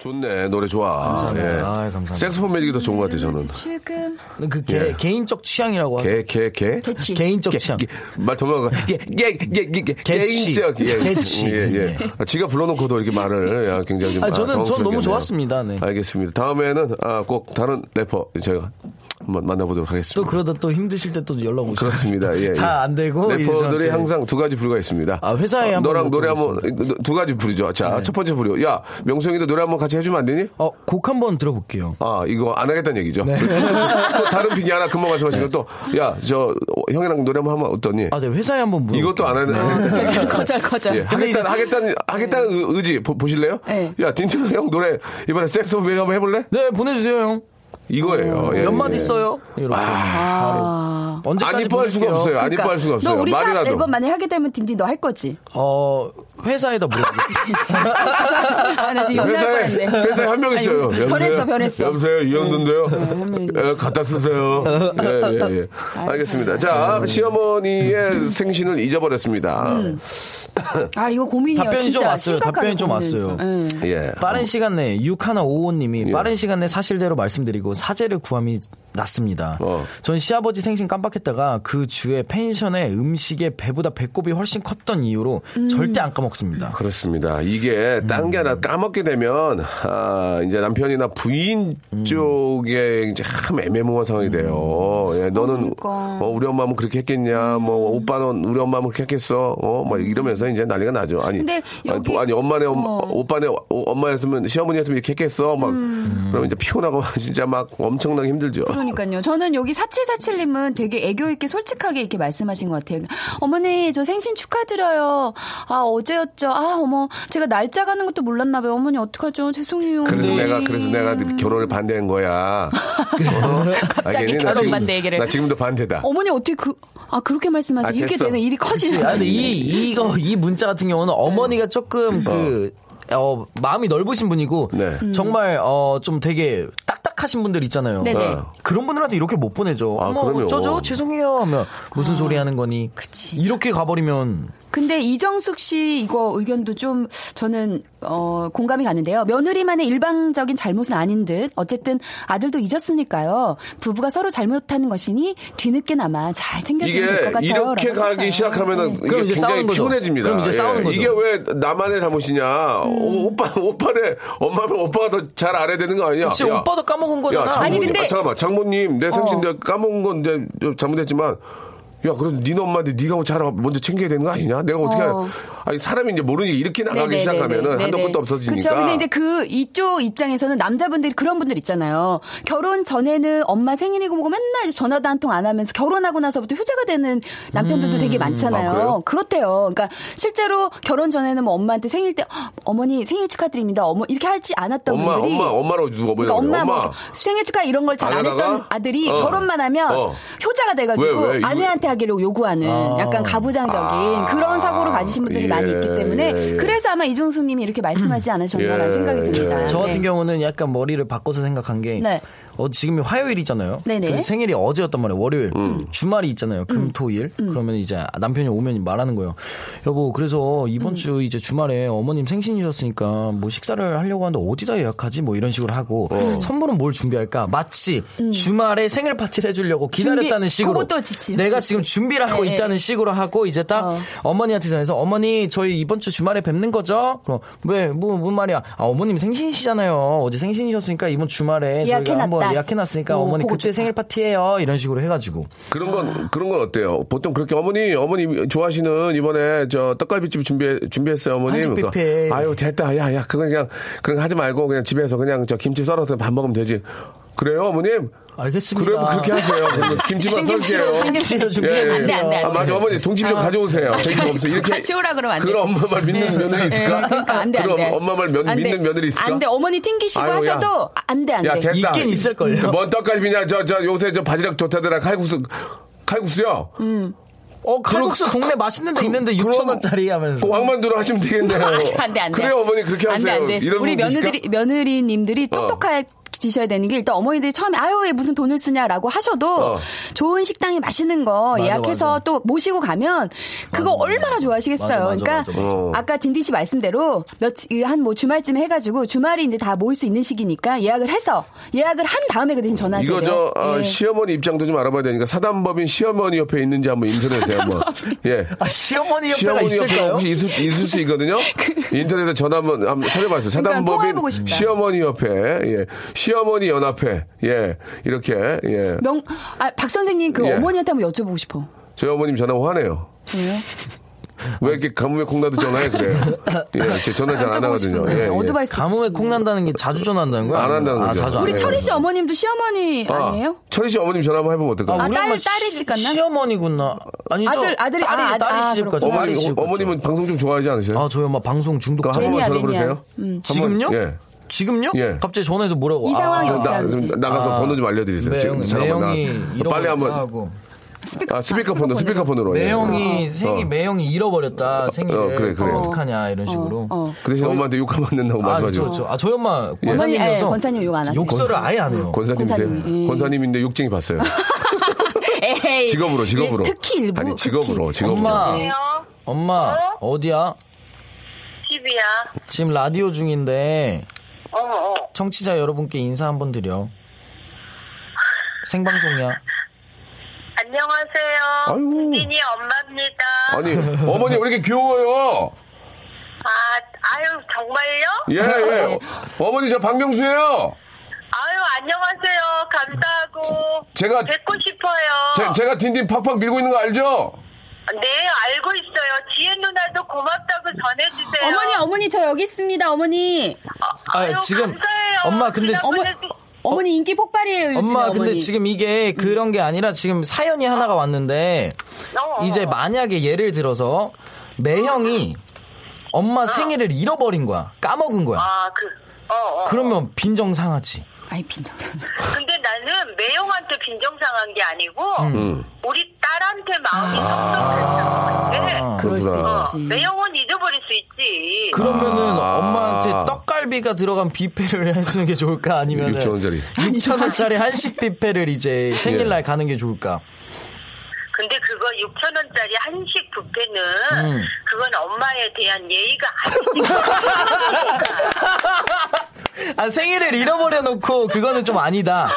좋네 노래 좋아. 감사합니다. 예. 아, 감사합니다. 색소폰 매직이 더 좋은 것 같아요 저는. 지금 그 개, 예. 개인적 취향이라고 하죠. 개개 개. 개취. 개인적 취향. 말 도망가. 개개개개 개취. 개인적 예. 개취. 예, 예. 아, 지가 불러놓고도 이렇게 말을 야, 굉장히 좀 아, 저는- 저는 당황스럽게 너무. 좋았습니다. 네. 알겠습니다. 다음에는 아, 꼭 다른 래퍼 저희가 한번 만나보도록 하겠습니다. 또 그러다 또 힘드실 때 또 연락 오시고. 그렇습니다. 예, 예. 다 안 되고. 래퍼들이 항상 두 가지 부류가 있습니다. 아, 회사에 한번 너랑 노래 한번. 두 가지 부류죠. 자, 네. 첫 번째 부류. 야, 명수형이도 노래 한번 같이 해주면 안 되니? 어, 곡 한번 들어볼게요. 아, 이거 안 하겠다는 얘기죠. 네. 또 다른 픽이 하나 금방 말씀하신 건 또, 야, 저, 형이랑 노래 한번 하면 어떠니? 아, 네, 회사에 한번 물어. 이것도 안 하는, 거절 거절 거절. 예, 하겠다는, 하겠다는, 하겠다는 의- 의지 보, 보실래요? 네. 야, 딘딘 형 노래 이번에 섹스 오브 한번 해볼래? 네, 보내주세요, 형. 이거예요. 예, 몇 예. 마디 써요? 이렇게. 아. 언제까지 안 이뻐할 수가? 없어요. 안 이뻐할 수가 없어요. 너 우리 샵 말이라도. 앨범 만약 하게 되면 딘딘 너 할 거지? 어, 회사에다 물어볼게요. 아, 나 지금 연락할 회사에. 회사에 한 명 있어요. 아니, 변했어, 변했어. 여보세요, 이현도인데요. 한 명이 예, 갖다 쓰세요. 예, 예, 예. 알겠습니다. 자, 시어머니의 생신을 잊어버렸습니다. 아, 이거 고민이에요. 답변이 좀 진짜 왔어요. 답변이 좀. 왔어요. 예. 예. 빠른 시간 내에 6155님이 예. 빠른 시간 내 사실대로 말씀드리고 사죄를 구함이 났습니다. 어. 전 시아버지 생신 깜빡했다가 그 주에 펜션에 음식에 배보다 배꼽이 훨씬 컸던 이유로 음. 절대 안 까먹습니다. 그렇습니다. 이게 딴게 아니라 까먹게 되면 아, 이제 남편이나 부인 쪽에 이제 참 애매모호한 상황이 돼요. 예, 너는 그러니까. 어, 우리 엄마는 그렇게 했겠냐? 뭐 오빠는 우리 엄마는 그렇게 했겠어? 어, 뭐 이러면서 이제 난리가 나죠. 아니, 여기- 또- 아니 엄마네 엄, 어. 오빠네 어, 엄마였으면 시어머니였으면 이렇게 했겠어? 막 음. 그러면 이제 피곤하고 진짜 막 엄청나게 힘들죠. 그러니까요. 저는 여기 4747님은 되게 애교 있게 솔직하게 이렇게 말씀하신 것 같아요. 어머니 저 생신 축하드려요. 아 어제였죠. 아 어머 제가 날짜 가는 것도 몰랐나 봐요. 어머니 어떡하죠? 죄송해요. 그래서 어머니. 내가 그래서 내가 결혼을 반대한 거야. 어? 갑자기 결혼 지금- 반대 얘기를. 나 지금도 반대다. 어머니 어떻게 그 아 그렇게 말씀하세요? 아, 이렇게. 되는 일이. 커지는 아, 근데 이, 이거, 이 문자 같은 경우는 어머니가 조금 그, 어, 마음이 넓으신 분이고, 네. 정말, 어, 좀 되게 딱 딱하신 분들 있잖아요. 네네. 어. 그런 분들한테 이렇게 못 보내죠. 아, 어머, 그럼요. 어쩌죠? 죄송해요. 하면, 무슨 소리 하는 거니? 그치. 이렇게 가버리면, 근데 이정숙 씨 이거 의견도 좀 저는 어 공감이 가는데요. 며느리만의 일방적인 잘못은 아닌 듯 어쨌든 아들도 잊었으니까요. 부부가 서로 잘못하는 것이니 뒤늦게나마 잘 챙겨주면 될 것 같아요. 이렇게 가기. 시작하면은 네. 이게 그럼 이제 굉장히 싸우는 거죠. 피곤해집니다. 그럼 이제 싸우는 거죠. 이게 왜 나만의 잘못이냐? 음. 오, 오빠 오빠네 엄마는 오빠가 더 잘 알아야 되는 거 아니야? 그치, 오빠도 까먹 은 거잖아. 야, 장모님, 아니, 근데- 아, 잠깐만 장모님 내 생신 어. 내가 까먹은 건 이제 좀 잘못했지만. 야, 그래도 니네 엄마한테 네가 잘 먼저 챙겨야 되는 거 아니냐? 내가 어떻게 어. 아니 사람이 이제 모르니 이렇게 나가기 네네네네. 시작하면은 한도. 끝도 없어지니까. 그렇죠. 근데 이제 그 이쪽 입장에서는 남자분들이 그런 분들 있잖아요. 결혼 전에는 엄마 생일이고 뭐고 맨날 전화도 한 통 안 하면서 결혼하고 나서부터 효자가 되는 남편들도 되게 많잖아요. 아? 그렇대요. 그러니까 실제로 결혼 전에는 뭐 엄마한테 생일 때 "헉, 어머니 생일 축하드립니다. 어머 이렇게 하지 않았던 엄마 분들이 엄마 엄마로 누가 그러니까 보내요? 엄마, 뭐 생일 축하 이런 걸잘안안 했던? 아들이 어. 결혼만 하면 어. 효자가 돼가지고 왜, 왜? 아내한테 하기로 요구하는 약간 가부장적인 아. 그런 사고를 가지신 분들이 예, 많이 있기 때문에 예, 예. 그래서 아마 이종수님이 이렇게 말씀하지 않으셨나라는 예, 생각이 듭니다. 예. 저 같은 네. 경우는 약간 머리를 바꿔서 생각한 게 네. 어, 지금이 화요일이잖아요. 네네. 생일이 어제였단 말이에요. 월요일. 음. 주말이 있잖아요. 금, 토, 일. 그러면 이제 남편이 오면 말하는 거예요. 여보, 그래서 이번 주 이제 주말에 어머님 생신이셨으니까 뭐 식사를 하려고 하는데 어디다 예약하지? 뭐 이런 식으로 하고 어. 선물은 뭘 준비할까? 마치 주말에 생일 파티를 해주려고 기다렸다는 준비- 식으로. 그것도 지치- 내가 지치. 지금 준비를 하고 네, 있다는 네. 식으로 하고 이제 딱 어. 어머니한테 전해서 어머니 저희 이번 주 주말에 뵙는 거죠? 그럼 왜 뭐 뭔 말이야? 아 어머님 생신이시잖아요. 어제 생신이셨으니까 이번 주말에 저희가 예약해놨다. 한번 예약해놨으니까 오, 어머니 그때 좋다. 생일 파티예요. 이런 식으로 해가지고 그런 건 그런 건 어때요? 보통 그렇게 어머니 어머니 좋아하시는 이번에 저 떡갈비집 준비 준비했어요 어머님. 그거. 아유 됐다 야야 그건 그냥 그런 거 하지 말고 그냥 집에서 그냥 저 김치 썰어서 밥 먹으면 되지. 그래요 어머님? 알겠습니다. 그래 그렇게 하세요. 김치만 썰게요. 신김치로 준비해요. 안 돼, 안 돼, 안아 돼. 맞아 어머니 동치 좀 가져오세요. 저기 없어 이렇게 가져오라 그러면 안 그런 되지. 엄마 말 믿는 며느리 있을까? 네, 그러니까 안 돼, 돼. 엄마 말 돼. 믿는 며느리 있을까? 안 돼. 어머니 튕기시고 아유, 야. 하셔도 안 돼, 안야 돼. 됐다. 있긴 있을걸요. 뭔 떡갈비냐 저 저 요새 저 바지락 좋다더라 칼국수 칼국수요. 어 칼국수 동네 맛있는 데 있는데 6천 원짜리 하면서 그 왕만두로 하시면 되겠네요. 안 돼, 안 돼, 안 돼. 그래 어머니 그렇게 안 돼, 하세요. 안 돼. 이런 우리? 며느리, 며느리님들이 어. 똑똑하게 지셔야 되는 게 일단 어머니들이 처음에 아유 왜 무슨 돈을 쓰냐라고 하셔도 어. 좋은 식당에 맛있는 거 맞아, 예약해서 맞아. 또 모시고 가면 그거 얼마나 좋아하시겠어요. 맞아, 맞아, 그러니까 맞아, 맞아. 어. 아까 딘디 씨 말씀대로 몇한 뭐 주말쯤 해가지고 주말이 이제 다 모일 수 있는 시기니까 예약을 해서 예약을 한 다음에 그 대신 전화하셔야 이거. 저 아, 예. 시어머니 입장도 좀 알아봐야 되니까 사단법인 시어머니 옆에 있는지 한번 인터넷에 한번 예. 아 시어머니 옆에가 있을까요? 혹시 있을, 있을 수 있거든요. 인터넷에 전화 한번, 한번 찾아봤어요. 그러니까 사단법인 싶다. 시어머니 옆에 예. 시 어머니 연합회 예 이렇게 예. 명, 아, 박 선생님 그 예. 어머니한테 한번 여쭤보고 싶어. 저희 어머님 전화 화내요. 왜요? 왜 이렇게 가뭄에 콩나도 전화해 그래요? 예, 제 전화 잘 안 하거든요. 예, 예. 가뭄에 콩 난다는 게 자주 전화한다는 거야? 안 한다는 아, 거죠. 자주 안 우리. 철희 씨 어머님도 시어머니 아, 아니에요? 철희 씨 어머님 전화 한번 해보면 어떨까요? 아, 딸- 엄마 딸이실 거나? 시어머니구나. 아니죠. 아들, 아들이- 딸이, 아, 딸이 아. 딸이 어머니, 시집 가죠. 어머님은 방송 좀 좋아하지 않으세요? 아, 저희 엄마 방송 중독자. 한 번만 매니아, 전화. 걸어도 돼요? 음. 지금요? 한번, 예. 지금요? 예. 갑자기 전화해서 뭐라고? 이 상황이 아, 나, 나가서 아. 번호 좀 알려드리세요. 매형, 지금 잠깐만 매형이 나- 빨리 한번 하고. 스피커, 아, 스피커폰으로 아, 스피커폰으로 예. 매형이 생일 어. 매형이 잃어버렸다 생일을 어, 그래, 그래. 어떡하냐 이런 식으로. 어. 그 대신 엄마한테 욕하면 안 된다고 아, 말씀하시고 그렇죠. 아, 저희 엄마 권사님, 예, 권사님 욕 안 하세요. 욕설을 아예 안 해요. 권사님이세요? 권사님이, 예. 권사님인데 욕쟁이 봤어요. 에이, 직업으로, 직업으로. 예, 특히 일부 아니, 직업으로, 특히. 직업으로. 엄마, 안녕. 엄마 어디야? TV야. 지금 라디오 중인데 어, 어. 청취자 여러분께 인사 한번 드려. 생방송이야. 안녕하세요. 아이고. 국민이 엄마입니다. 아니, 어머니 왜 이렇게 귀여워요? 아, 아유, 정말요? 예, 예. 어머니 저 박명수예요. 아유, 안녕하세요. 감사하고. 제가- 뵙고 싶어요. 제, 가 딘딘 팍팍 밀고 있는 거 알죠? 네, 알고 있어요. 지혜 누나도 고맙다고 전해주세요. 어머니, 어머니, 저 여기 있습니다, 어머니. 아, 아유, 지금 감사해요. 엄마 근데 어머- 어머니 인기 폭발이에요, 요즘 엄마 어머니. 근데 지금 이게 그런 게 아니라 지금 사연이 하나가 왔는데 어, 이제 만약에 예를 들어서 매형이 엄마 생일을 잃어버린 거야 까먹은 거야 아, 그, 어, 어. 그러면 빈정 상하지 아이 빈정. 근데 나는 매형한테 빈정상한 게 아니고, 음. 우리 딸한테 마음이 섭섭했던 것 같아. 그럴 수 어, 있지. 매형은 잊어버릴 수 있지. 그러면은 아. 엄마한테 떡갈비가 들어간 뷔페를 해주는 게 좋을까 아니면 6천 원짜리. 6천 원짜리 한식 뷔페를 이제 생일날 가는 게 좋을까 근데 그거 6천 원짜리 한식 뷔페는 음. 그건 엄마에 대한 예의가 아니지. 아 생일을 잃어버려 놓고 그거는 좀 아니다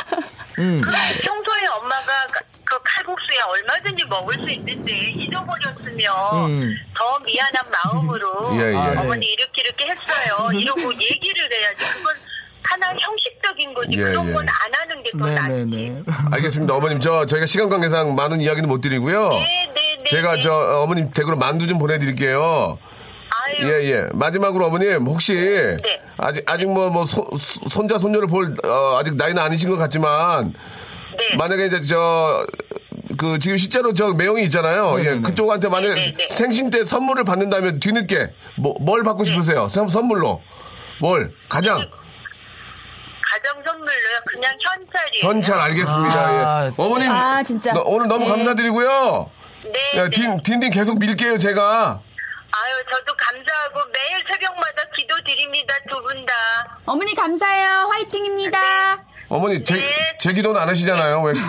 음. 평소에 엄마가 그- 그 칼국수에 얼마든지 먹을 수 있는데 잊어버렸으면 음. 더 미안한 마음으로 예, 예. 아, 네. 어머니 이렇게 이렇게 했어요. 이러고 얘기를 해야지. 그건 하나 형식적인 거지. 예, 그런 예. 건안 하는 게 더 낫지. 네네네 알겠습니다. 어머님, 저, 저희가 시간 관계상 많은 이야기는 못 드리고요. 네, 네, 네. 제가 네. 저, 어, 어머님 댁으로 만두 좀 보내드릴게요. 아유, 예, 예. 마지막으로 어머님, 혹시, 네. 아직, 아직 뭐, 뭐, 손, 손자, 손녀를 볼, 어, 아직 나이는 아니신 것 같지만, 네. 만약에 이제 저, 그, 지금 실제로 저 매형이 있잖아요. 예, 네네네. 그쪽한테 만약에 네, 네, 네. 생신 때 선물을 받는다면 뒤늦게, 뭐, 뭘 받고 싶으세요? 선- 선물로. 뭘? 가장. 가정 선물로요. 그냥 현찰이에요. 현찰 알겠습니다. 아, 예. 어머님. 아, 진짜. 너- 오늘 너무 네. 감사드리고요. 네, 야, 네. 딘, 딘딘 계속 밀게요, 제가. 아유, 저도 감사하고 매일 새벽마다 기도 드립니다. 두 분 다. 어머니 감사해요. 화이팅입니다. 어머니, 제, 네. 제 기도는 안 하시잖아요. 왜그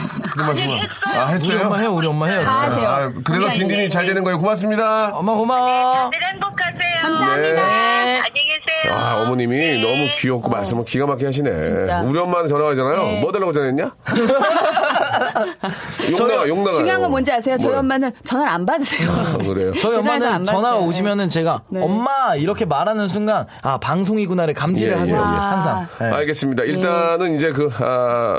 말씀을. 아, 우리 했어요? 엄마 해요 우리 엄마 해요 다 진짜. 하세요. 아, 그래서 아니, 딘딘이 아니, 잘. 되는 거예요. 고맙습니다. 엄마 고마워 늘 행복하세요. 감사합니다. 네, 안녕히 계세요. 아, 어머님이 네. 너무 귀엽고 말씀을 기가 막히게 하시네. 진짜. 우리 엄마는 전화 가잖아요. 네. 뭐 달라고 전화했냐? 욕 나가, 욕 나가. 중요한 건 뭔지 아세요? 저희 엄마는 전화를 안 받으세요. 아, 그래요? 저희 엄마는 안 전화가 받았어요. 오시면은 제가 네. 엄마 이렇게 말하는 순간 아 방송이구나를 감지를 예, 하세요 예, 예. 항상 네. 알겠습니다. 일단은 이제 그, 아,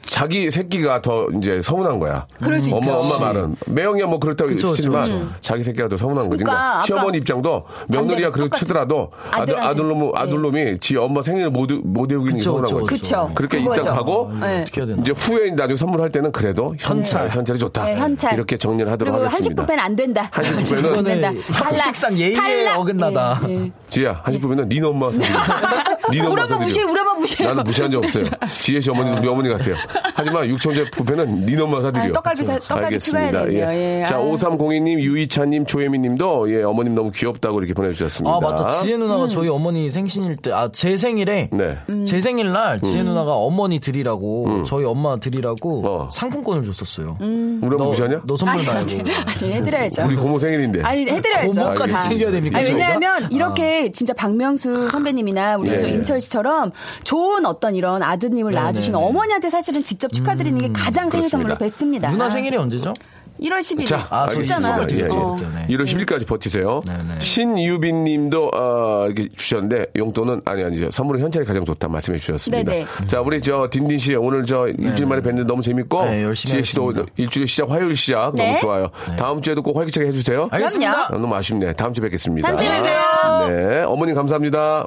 자기 새끼가 더 이제 서운한 거야. 그럴 수 엄마. 엄마 말은. 매형이야 뭐 그렇다고 그쵸, 치지만 그쵸, 그쵸. 자기 새끼가 더 서운한 거지. 그러니까 그러니까 시어머니 입장도 며느리가 그렇게. 치더라도 아들. 아들놈, 아들놈이 지 엄마 생일을 못, 못 외우기는 그쵸, 서운한 거지. 그쵸. 그렇게 그거죠. 입장 가고 네. 이제 후에 나중에 선물할 때는 그래도 현찰, 현찰이 좋다. 네, 현찰. 이렇게 정리를 하도록 그리고 하겠습니다. 한식 뷔페는 안 된다. 한식 안 뷔페는. 식상 예의에. 어긋나다. 예, 예. 지혜야, 한식 부분은 니네 엄마 사드 려. 니네 우리 엄마. 무시해, 우리 엄마 무시해. 나는 무시한 적 없어요. 지혜 씨 어머니도 우리 어머니 같아요. 하지만 육천제 부페는 니네 엄마 사드려. 아, 떡갈비 사- 떡갈비 추가해야 되네요. 예. 자, 아유. 5302님, 유이찬님, 조혜미님도 예, 어머님 너무 귀엽다고 이렇게 보내주셨습니다. 아 맞다 지혜 음. 누나가 저희 어머니 생신일 때 아 제 생일에 네. 제 생일 날 지혜 누나가 어머니 드리라고 저희 엄마 드리라고 어. 상품권을 줬었어요. 우리 엄마 너, 무시하냐? 너 선물 말고. 아니, 아니, 해드려야죠. 우리 고모 생일인데. 아니, 해드려야죠. 고모까지 다. 챙겨야 됩니까? 아니? 왜냐하면 이렇게 진짜 박명수 선배님이나 우리 예, 저 예. 임철 씨처럼 좋은 어떤 이런 아드님을 낳아주신 네네. 어머니한테 사실은 직접 축하드리는 게 가장 생일 선물로. 뵙습니다. 누나 생일이 언제죠? 1월 11일. 자, 아, 알겠습니다. 예, 예. 네. 1월 10일까지 버티세요. 네, 네. 신유빈 님도, 어, 이렇게 주셨는데, 용돈은, 아니, 아니죠. 선물은 현찰이 가장 좋다 말씀해 주셨습니다. 네, 자, 우리 저, 딘딘 씨, 오늘 저, 일주일 만에 뵀는데 너무 재밌고, 네, 열심히 지혜 씨도. 일주일 시작, 화요일 시작, 네. 너무 좋아요. 다음 주에도 꼭 활기차게 해주세요. 알겠습니다. 그럼요. 아, 너무 아쉽네. 다음 주에 뵙겠습니다. 다음 주에 뵈세요. 네, 어머님 감사합니다.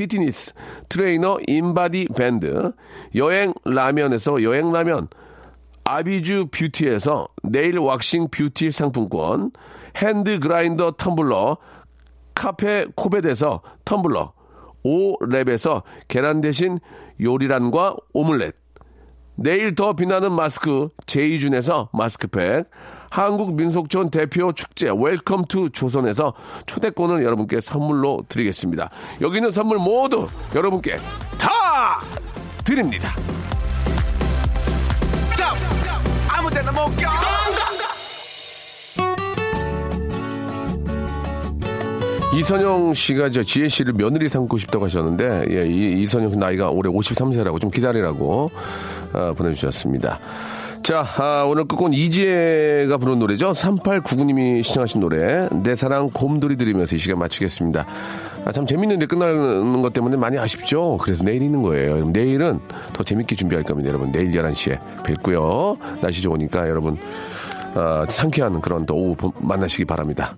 피트니스 트레이너 인바디 밴드, 여행 라면에서 여행 라면, 아비주 뷰티에서 네일 왁싱 뷰티 상품권, 핸드 그라인더 텀블러, 카페 코벳에서 텀블러, 오랩에서 계란 대신 요리란과 오믈렛, 내일 더 빛나는 마스크 제이준에서 마스크팩, 한국민속촌 대표 축제 Welcome to 조선에서 초대권을 여러분께 선물로 드리겠습니다. 여기 있는 선물 모두 여러분께 다 드립니다. 자, 아무 데나 못 껴! 이선영 씨가 저 지혜 씨를 며느리 삼고 싶다고 하셨는데, 예, 이, 이선영 씨 나이가 올해 53세라고 좀 기다리라고 아, 보내주셨습니다. 자, 아, 오늘 끝곡은 이지혜가 부른 노래죠. 3899님이 시청하신 노래, 내 사랑 곰돌이 들으면서 이 시간 마치겠습니다. 아, 참 재밌는데 끝나는 것 때문에 많이 아쉽죠? 그래서 내일 있는 거예요. 내일은 더 재밌게 준비할 겁니다. 여러분, 내일 11시에 뵙고요. 날씨 좋으니까 여러분, 아, 상쾌한 그런 또 오후 만나시기 바랍니다.